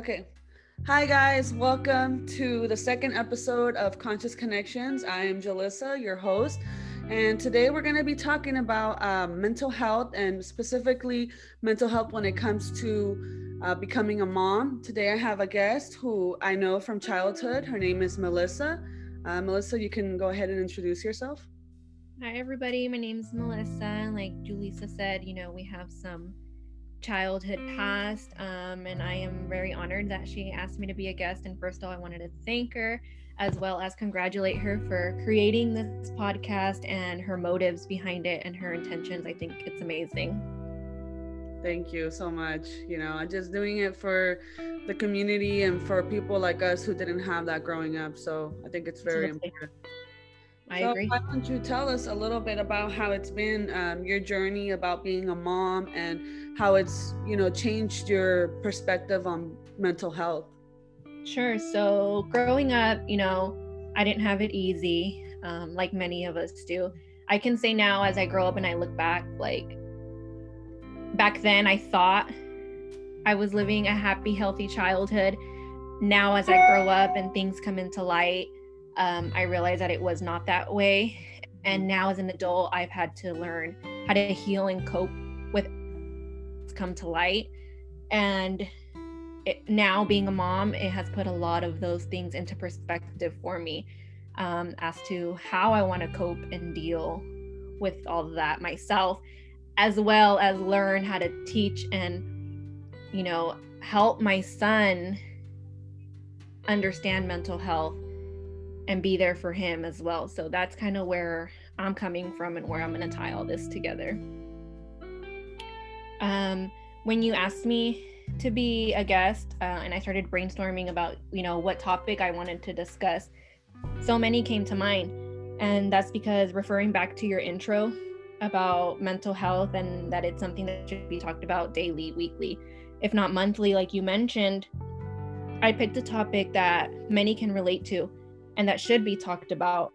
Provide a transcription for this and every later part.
Okay. Hi, guys. Welcome to the second episode of Conscious Connections. I am Jalissa, your host. And today we're going to be talking about um, mental health and specifically mental health when it comes to uh, becoming a mom. Today I have a guest who I know from childhood. Her name is Melissa. Uh, Melissa, you can go ahead and introduce yourself. Hi, everybody. My name is Melissa. And Like Julissa said, you know, we have some childhood past. Um, and I am very honored that she asked me to be a guest. And first of all, I wanted to thank her as well as congratulate her for creating this podcast and her motives behind it and her intentions. I think it's amazing. Thank you so much. You know, I just doing it for the community and for people like us who didn't have that growing up. So I think it's very Absolutely. important. I so agree. Why don't you tell us a little bit about how it's been um, your journey about being a mom and how it's you know changed your perspective on mental health? Sure. So growing up, you know, I didn't have it easy, um, like many of us do. I can say now, as I grow up and I look back, like back then, I thought I was living a happy, healthy childhood. Now, as I grow up and things come into light, um, I realized that it was not that way. And now, as an adult, I've had to learn how to heal and cope with come to light. And it, now, being a mom, it has put a lot of those things into perspective for me um, as to how I want to cope and deal with all of that myself, as well as learn how to teach and, you know, help my son understand mental health and be there for him as well. So that's kind of where I'm coming from and where I'm going to tie all this together. Um, when you asked me to be a guest uh, and I started brainstorming about, you know, what topic I wanted to discuss, so many came to mind. And that's because referring back to your intro about mental health and that it's something that should be talked about daily, weekly, if not monthly, like you mentioned, I picked a topic that many can relate to and that should be talked about.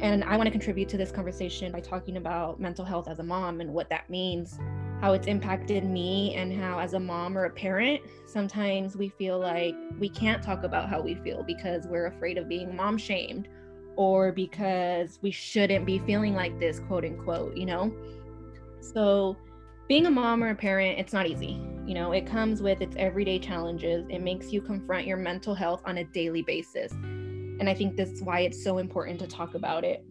And I want to contribute to this conversation by talking about mental health as a mom and what that means, how it's impacted me, and how, as a mom or a parent, sometimes we feel like we can't talk about how we feel because we're afraid of being mom shamed or because we shouldn't be feeling like this, quote unquote, you know? So, being a mom or a parent, it's not easy. You know, it comes with its everyday challenges. It makes you confront your mental health on a daily basis. And I think that's why it's so important to talk about it.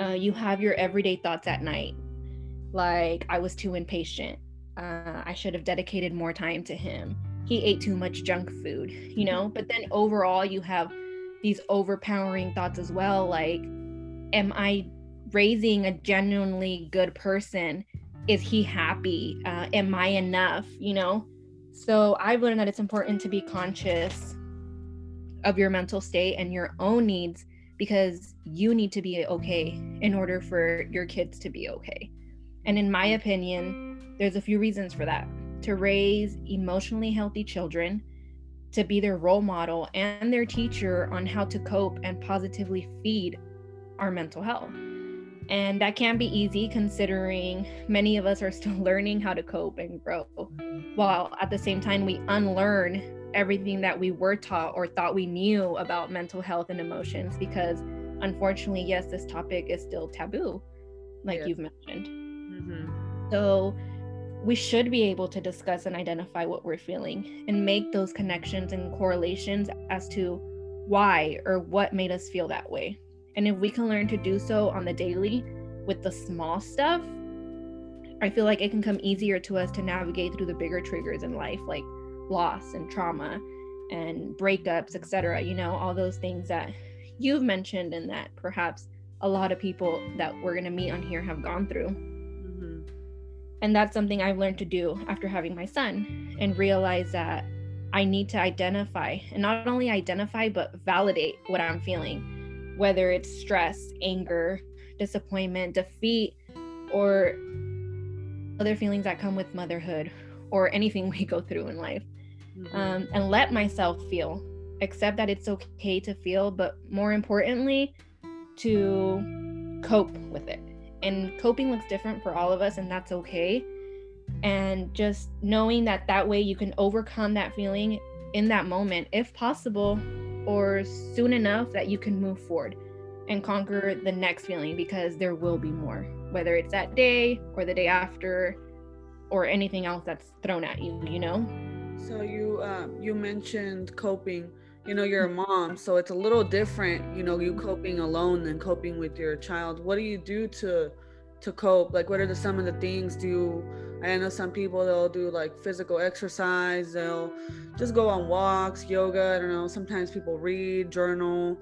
Uh, you have your everyday thoughts at night, like, I was too impatient. Uh, I should have dedicated more time to him. He ate too much junk food, you know? But then overall, you have these overpowering thoughts as well, like, am I raising a genuinely good person? Is he happy? Uh, am i enough? You know? So i've learned that it's important to be conscious of your mental state and your own needs because you need to be okay in order for your kids to be okay. And in my opinion there's a few reasons for that. To raise emotionally healthy children to be their role model and their teacher on how to cope and positively feed our mental health and that can be easy considering many of us are still learning how to cope and grow, while at the same time, we unlearn everything that we were taught or thought we knew about mental health and emotions. Because unfortunately, yes, this topic is still taboo, like you've mentioned. Mm-hmm. So, we should be able to discuss and identify what we're feeling and make those connections and correlations as to why or what made us feel that way. And if we can learn to do so on the daily with the small stuff, I feel like it can come easier to us to navigate through the bigger triggers in life, like loss and trauma and breakups, etc. You know, all those things that you've mentioned and that perhaps a lot of people that we're going to meet on here have gone through. Mm-hmm. And that's something I've learned to do after having my son and realize that I need to identify and not only identify, but validate what I'm feeling whether it's stress, anger, disappointment, defeat, or other feelings that come with motherhood or anything we go through in life. Mm-hmm. Um, and let myself feel, accept that it's okay to feel, but more importantly, to cope with it. And coping looks different for all of us, and that's okay. and just knowing that that way you can overcome that feeling in that moment if possible or soon enough that you can move forward and conquer the next feeling because there will be more whether it's that day or the day after or anything else that's thrown at you you know? So you uh, you mentioned coping you know you're a mom so it's a little different you know you coping alone than coping with your child. What do you do to to cope? Like what are the some of the things do you i know some people they'll do like physical exercise they'll just go on walks yoga i don't know sometimes people read journal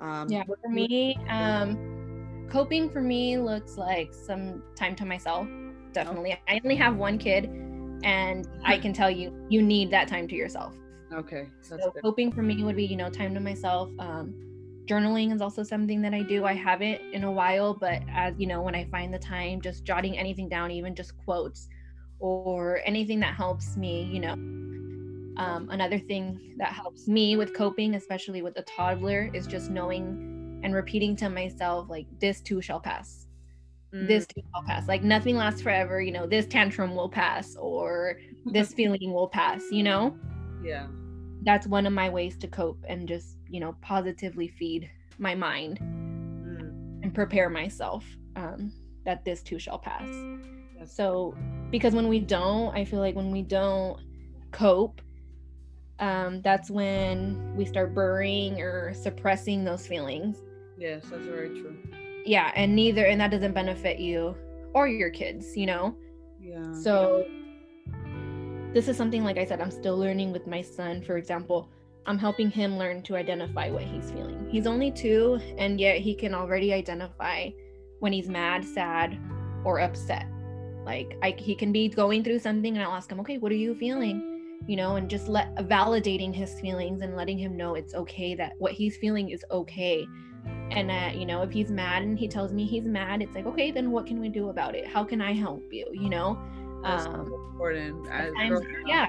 um, yeah for me um coping for me looks like some time to myself definitely. I only have one kid and i can tell you you need that time to yourself. Okay so good. coping for me would be you know time to myself um journaling is also something that I do. I haven't in a while, but as you know, when I find the time, just jotting anything down, even just quotes or anything that helps me, you know. Um, another thing that helps me with coping, especially with a toddler, is just knowing and repeating to myself, like, this too shall pass. Mm. This too shall pass. Like, nothing lasts forever, you know, this tantrum will pass or this feeling will pass, you know? Yeah. That's one of my ways to cope and just you know positively feed my mind mm. and prepare myself um, that this too shall pass. So because when we don't i feel like when we don't cope um, that's when we start burying or suppressing those feelings. Yes that's very true. Yeah and neither and that doesn't benefit you or your kids you know? Yeah. So this is something like i said i'm still learning with my son for example I'm helping him learn to identify what he's feeling. He's only two, and yet he can already identify when he's mad, sad, or upset. Like I, he can be going through something, and I'll ask him, "Okay, what are you feeling?" You know, and just let validating his feelings and letting him know it's okay that what he's feeling is okay. And that you know, if he's mad and he tells me he's mad, it's like, okay, then what can we do about it? How can I help you? You know, um, important. Sometimes, yeah,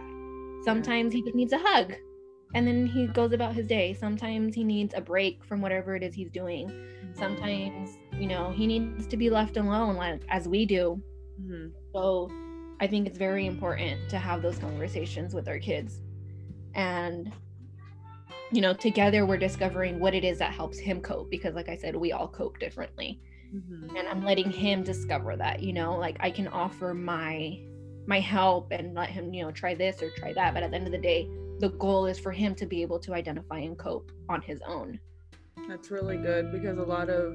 sometimes he just needs a hug and then he goes about his day. Sometimes he needs a break from whatever it is he's doing. Sometimes, you know, he needs to be left alone, like as we do. Mm-hmm. So I think it's very important to have those conversations with our kids. And, you know, together we're discovering what it is that helps him cope because, like I said, we all cope differently. Mm-hmm. And I'm letting him discover that, you know, like I can offer my my help and let him you know try this or try that but at the end of the day the goal is for him to be able to identify and cope on his own. That's really good because a lot of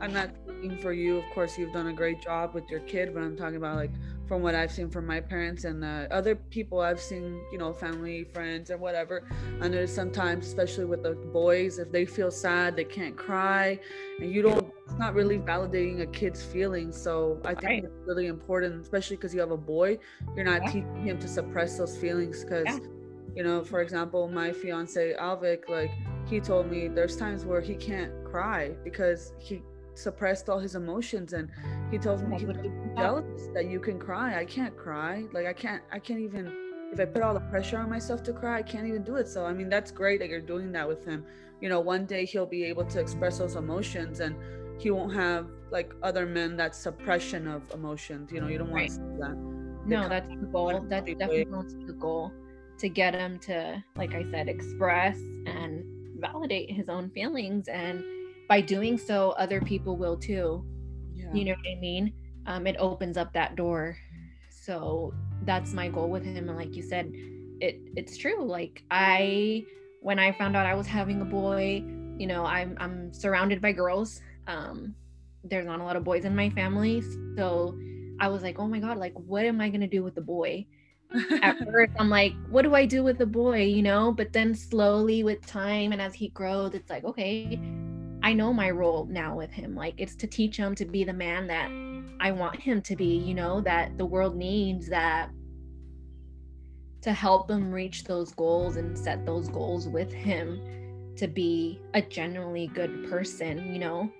I'm not speaking for you. Of course, you've done a great job with your kid, but I'm talking about like from what I've seen from my parents and uh, other people I've seen, you know, family, friends, and whatever. I know sometimes, especially with the boys, if they feel sad, they can't cry, and you don't. It's not really validating a kid's feelings. So I think right. it's really important, especially because you have a boy. You're not yeah. teaching him to suppress those feelings because. Yeah you know for example my fiance alvic like he told me there's times where he can't cry because he suppressed all his emotions and he tells me he's jealous that you can cry. I can't cry. Like i can't i can't even if i put all the pressure on myself to cry i can't even do it. So i mean that's great that you're doing that with him. You know one day he'll be able to express those emotions and he won't have like other men that suppression of emotions. You know you don't want right. to see that. No that's the goal. that's definitely the goal to get him to, like I said, express and validate his own feelings. And by doing so, other people will too. Yeah. You know what I mean? Um, it opens up that door. So that's my goal with him. And like you said, it it's true. Like I when I found out I was having a boy, you know, I'm I'm surrounded by girls. Um, there's not a lot of boys in my family. So I was like, oh my God, like what am I gonna do with the boy? At first i'm like what do i do with the boy? you know but then slowly with time and as he grows it's like okay i know my role now with him. Like it's to teach him to be the man that i want him to be you know that the world needs that to help him reach those goals and set those goals with him to be a genuinely good person you know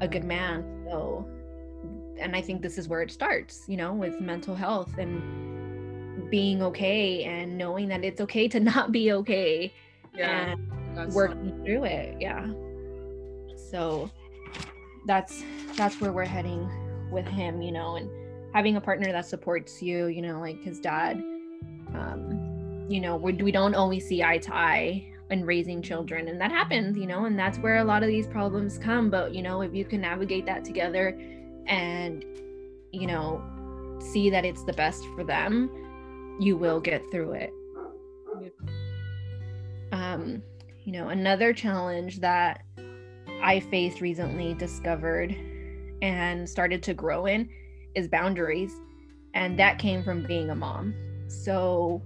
a good man. So and i think this is where it starts you know with mental health and being okay and knowing that it's okay to not be okay yeah, and working something. through it yeah so that's that's where we're heading with him you know and having a partner that supports you, you know, like his dad, um, you know, we, we don't always see eye to eye in raising children and that happens you know and that's where a lot of these problems come but you know if you can navigate that together and you know see that it's the best for them you will get through it. Um you know another challenge that i faced recently discovered and started to grow in is boundaries and that came from being a mom. So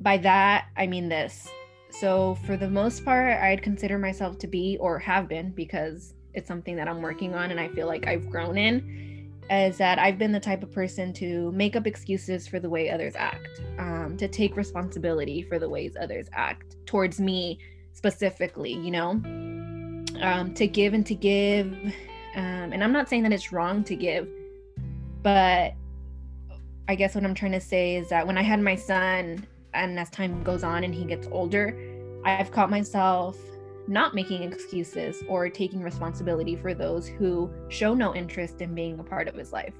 by that i mean this. So, for the most part, I'd consider myself to be or have been because it's something that I'm working on and I feel like I've grown in. Is that I've been the type of person to make up excuses for the way others act, um, to take responsibility for the ways others act towards me specifically, you know, um, to give and to give. Um, and I'm not saying that it's wrong to give, but I guess what I'm trying to say is that when I had my son, and as time goes on and he gets older, I've caught myself not making excuses or taking responsibility for those who show no interest in being a part of his life.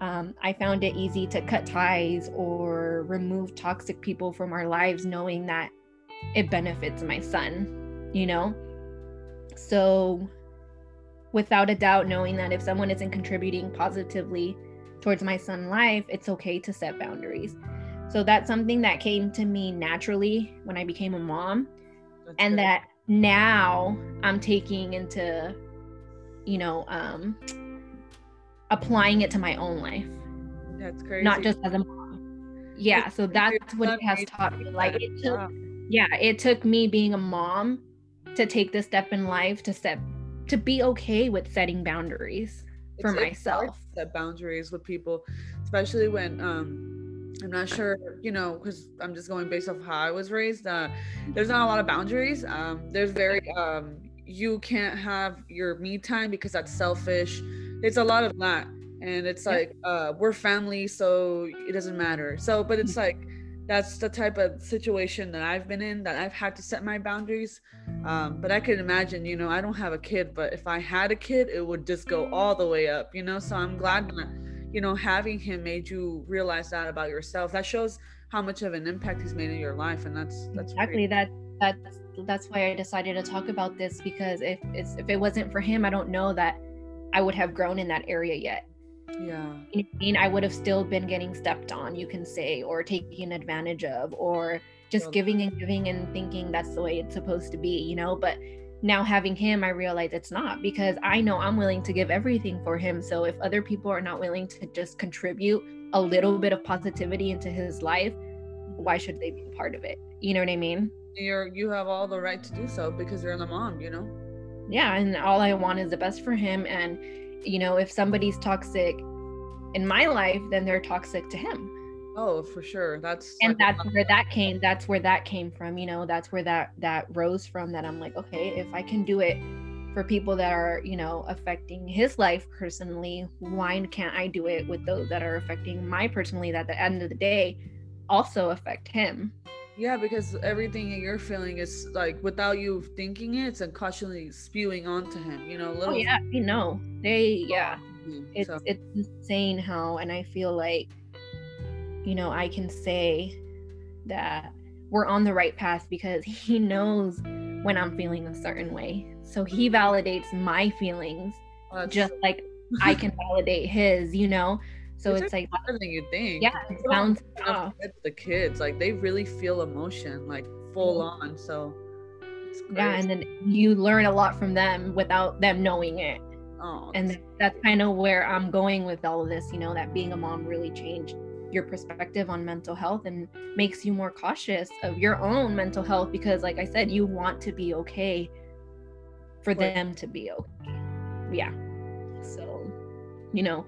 Um, I found it easy to cut ties or remove toxic people from our lives, knowing that it benefits my son, you know? So, without a doubt, knowing that if someone isn't contributing positively towards my son's life, it's okay to set boundaries. So that's something that came to me naturally when I became a mom. That's and good. that now I'm taking into, you know, um, applying it to my own life. That's crazy. Not just as a mom. Yeah. So that's what it has taught me. Like it took, yeah, it took me being a mom to take this step in life to set, to be okay with setting boundaries for it's, myself. set boundaries with people, especially when, um, I'm not sure, you know, because I'm just going based off how I was raised. Uh, there's not a lot of boundaries. Um, there's very, um, you can't have your me time because that's selfish. It's a lot of that. And it's like, uh, we're family, so it doesn't matter. So, but it's like, that's the type of situation that I've been in that I've had to set my boundaries. Um, but I can imagine, you know, I don't have a kid, but if I had a kid, it would just go all the way up, you know? So I'm glad that you know having him made you realize that about yourself that shows how much of an impact he's made in your life and that's that's exactly great. that that's that's why i decided to talk about this because if it's if it wasn't for him i don't know that i would have grown in that area yet. Yeah. I mean? I would have still been getting stepped on you can say or taken advantage of or just giving and giving and thinking that's the way it's supposed to be you know? But now having him i realize it's not because i know i'm willing to give everything for him. So if other people are not willing to just contribute a little bit of positivity into his life why should they be part of it? You know what i mean? You're you have all the right to do so because you're the mom you know? Yeah and all i want is the best for him. And you know if somebody's toxic in my life then they're toxic to him Oh, for sure. That's and like that's where that came. That's where that came from. You know, that's where that that rose from. That I'm like, okay, if I can do it for people that are, you know, affecting his life personally, why can't I do it with those that are affecting my personally? That at the end of the day, also affect him. Yeah, because everything that you're feeling is like without you thinking it, it's unconsciously spewing onto him. You know, little. Oh yeah, you know, they yeah. Mm-hmm. It's so. it's insane how, and I feel like you know, I can say that we're on the right path because he knows when I'm feeling a certain way. So he validates my feelings well, just so- like I can validate his, you know? So it's, it's like better than you think. Yeah, it sounds off. The kids, like they really feel emotion, like full mm-hmm. on. So yeah, and then you learn a lot from them without them knowing it. Oh, and that's kind of where I'm going with all of this. You know, that being a mom really changed your perspective on mental health and makes you more cautious of your own mental health because like i said you want to be okay for right. them to be okay. Yeah. So you know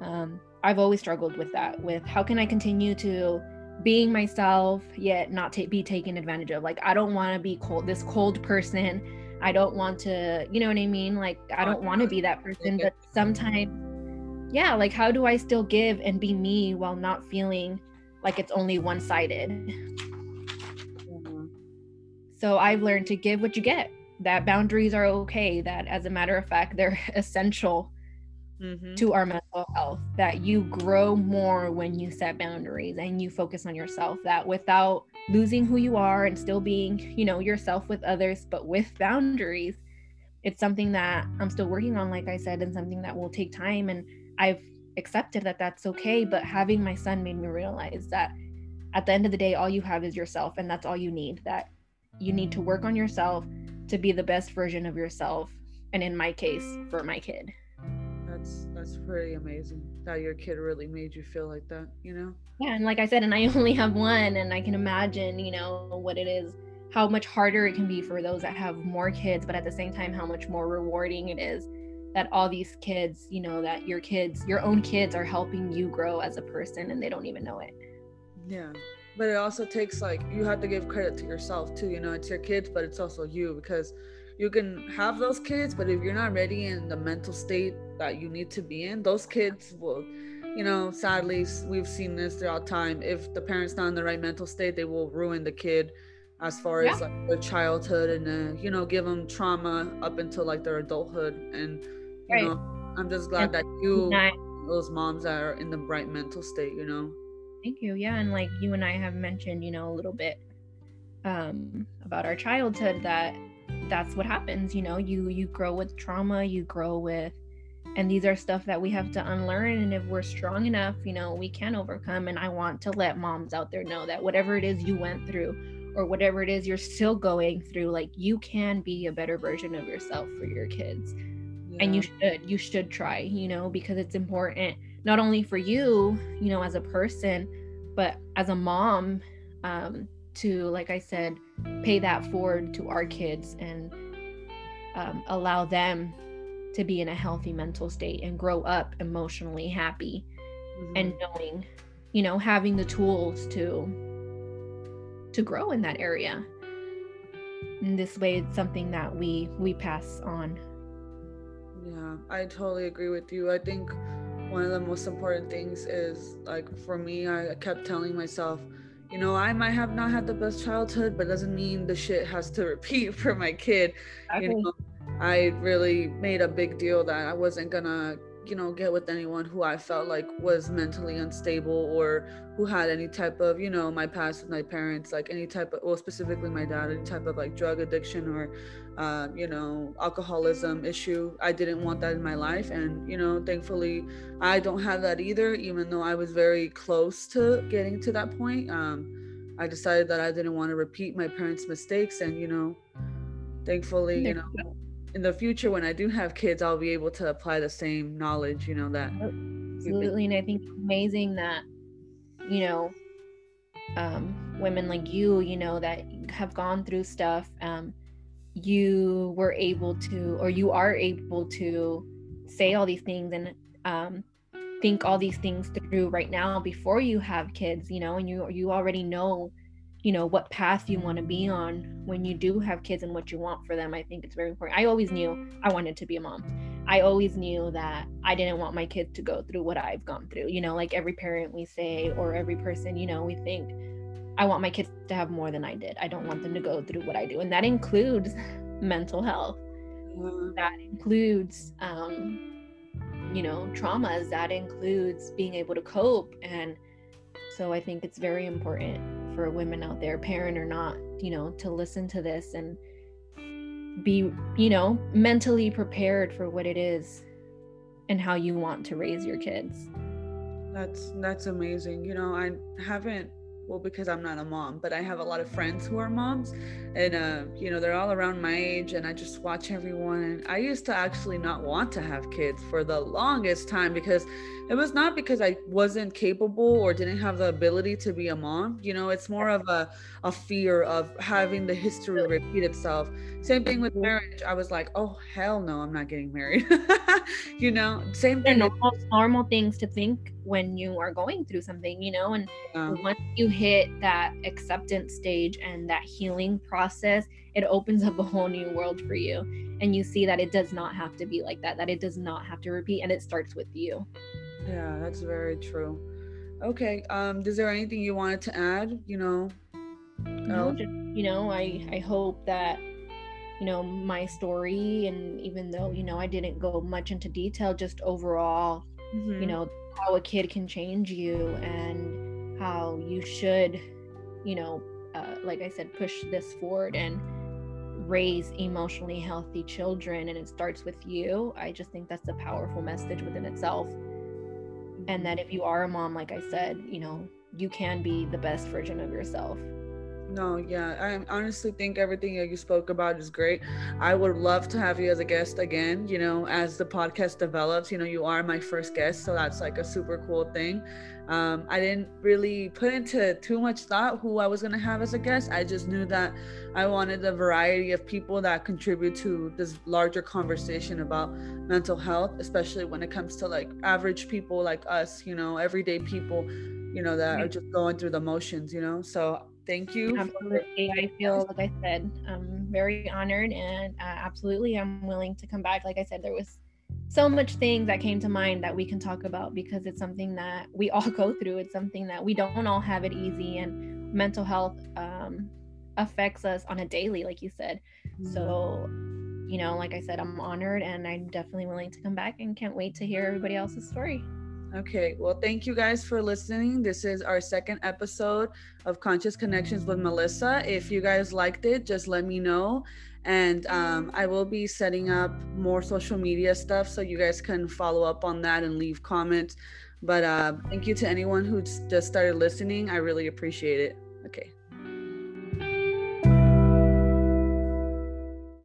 um i've always struggled with that with how can i continue to being myself yet not ta- be taken advantage of? Like i don't want to be cold this cold person. I don't want to you know what i mean? Like i don't want to be that person but sometimes yeah, like how do I still give and be me while not feeling like it's only one sided? Mm-hmm. So I've learned to give what you get, that boundaries are okay, that as a matter of fact, they're essential mm-hmm. to our mental health that you grow more when you set boundaries and you focus on yourself that without losing who you are and still being you know yourself with others but with boundaries it's something that i'm still working on like i said and something that will take time and i've accepted that that's okay but having my son made me realize that at the end of the day all you have is yourself and that's all you need that you need to work on yourself to be the best version of yourself and in my case for my kid. That's that's pretty amazing that your kid really made you feel like that you know? Yeah and like i said and i only have one and i can imagine you know what it is how much harder it can be for those that have more kids but at the same time how much more rewarding it is that all these kids you know that your kids your own kids are helping you grow as a person and they don't even know it yeah but it also takes like you have to give credit to yourself too you know it's your kids but it's also you because you can have those kids but if you're not ready in the mental state that you need to be in those kids will you know sadly we've seen this throughout time if the parents not in the right mental state they will ruin the kid as far yeah. as like their childhood and uh, you know give them trauma up until like their adulthood and you right. know? I'm just glad that you those moms are in the right mental state you know? Thank you yeah and like you and i have mentioned you know a little bit um about our childhood that that's what happens you know? You you grow with trauma you grow with and these are stuff that we have to unlearn and if we're strong enough you know we can overcome and i want to let moms out there know that whatever it is you went through or whatever it is you're still going through like you can be a better version of yourself for your kids yeah. and you should you should try you know because it's important not only for you you know as a person but as a mom um to like i said pay that forward to our kids and um, allow them to be in a healthy mental state and grow up emotionally happy mm-hmm. and knowing you know having the tools to to grow in that area in this way it's something that we we pass on yeah i totally agree with you i think one of the most important things is like for me i kept telling myself you know i might have not had the best childhood but doesn't mean the shit has to repeat for my kid okay. you know I really made a big deal that I wasn't gonna, you know, get with anyone who I felt like was mentally unstable or who had any type of, you know, my past with my parents, like any type of, well, specifically my dad, any type of like drug addiction or, uh, you know, alcoholism issue. I didn't want that in my life. And, you know, thankfully, I don't have that either, even though I was very close to getting to that point. Um, I decided that I didn't want to repeat my parents' mistakes. And, you know, thankfully, you know, in the future when I do have kids, I'll be able to apply the same knowledge, you know, that absolutely. And I think it's amazing that, you know, um, women like you, you know, that have gone through stuff, um, you were able to, or you are able to say all these things and um, think all these things through right now before you have kids, you know, and you you already know you know what path you want to be on when you do have kids and what you want for them i think it's very important. I always knew i wanted to be a mom. I always knew that i didn't want my kids to go through what i've gone through you know like every parent we say or every person you know we think i want my kids to have more than i did. I don't want them to go through what i do. And that includes mental health. Mm-hmm. that includes um you know traumas. That includes being able to cope. And so i think it's very important for women out there, parent or not, you know, to listen to this and be, you know, mentally prepared for what it is and how you want to raise your kids. That's that's amazing. You know, I haven't well because i'm not a mom but i have a lot of friends who are moms and uh, you know they're all around my age and i just watch everyone and i used to actually not want to have kids for the longest time because it was not because I wasn't capable or didn't have the ability to be a mom. You know, it's more of a, a fear of having the history repeat itself. Same thing with mm-hmm. marriage. I was like, oh, hell no, I'm not getting married. you know, same thing. Normal, normal things to think when you are going through something, you know, and yeah. once you hit that acceptance stage and that healing process, it opens up a whole new world for you. And you see that it does not have to be like that, that it does not have to repeat, and it starts with you. Yeah, that's very true. Okay. Um, is there anything you wanted to add? You know, no, just, you know, I I hope that you know my story and even though you know i didn't go much into detail just overall mm-hmm. you know how a kid can change you and how you should you know uh, like i said push this forward and raise emotionally healthy children and it starts with you. I just think that's a powerful message within itself. And that if you are a mom like i said you know you can be the best version of yourself no, yeah, I honestly think everything that you spoke about is great. I would love to have you as a guest again, you know, as the podcast develops. You know, you are my first guest, so that's like a super cool thing. Um, I didn't really put into too much thought who I was going to have as a guest. I just knew that I wanted a variety of people that contribute to this larger conversation about mental health, especially when it comes to like average people like us, you know, everyday people, you know, that are just going through the motions, you know. So thank you. Absolutely. I feel, like I said, I'm very honored and uh, absolutely I'm willing to come back. Like I said, there was so much things that came to mind that we can talk about because it's something that we all go through. It's something that we don't all have it easy and mental health um, affects us on a daily, like you said. Mm-hmm. So, you know, like I said, I'm honored and I'm definitely willing to come back and can't wait to hear everybody else's story. Okay, well, thank you guys for listening. This is our second episode of Conscious Connections with Melissa. If you guys liked it, just let me know. And um, I will be setting up more social media stuff so you guys can follow up on that and leave comments. But uh, thank you to anyone who just started listening. I really appreciate it. Okay.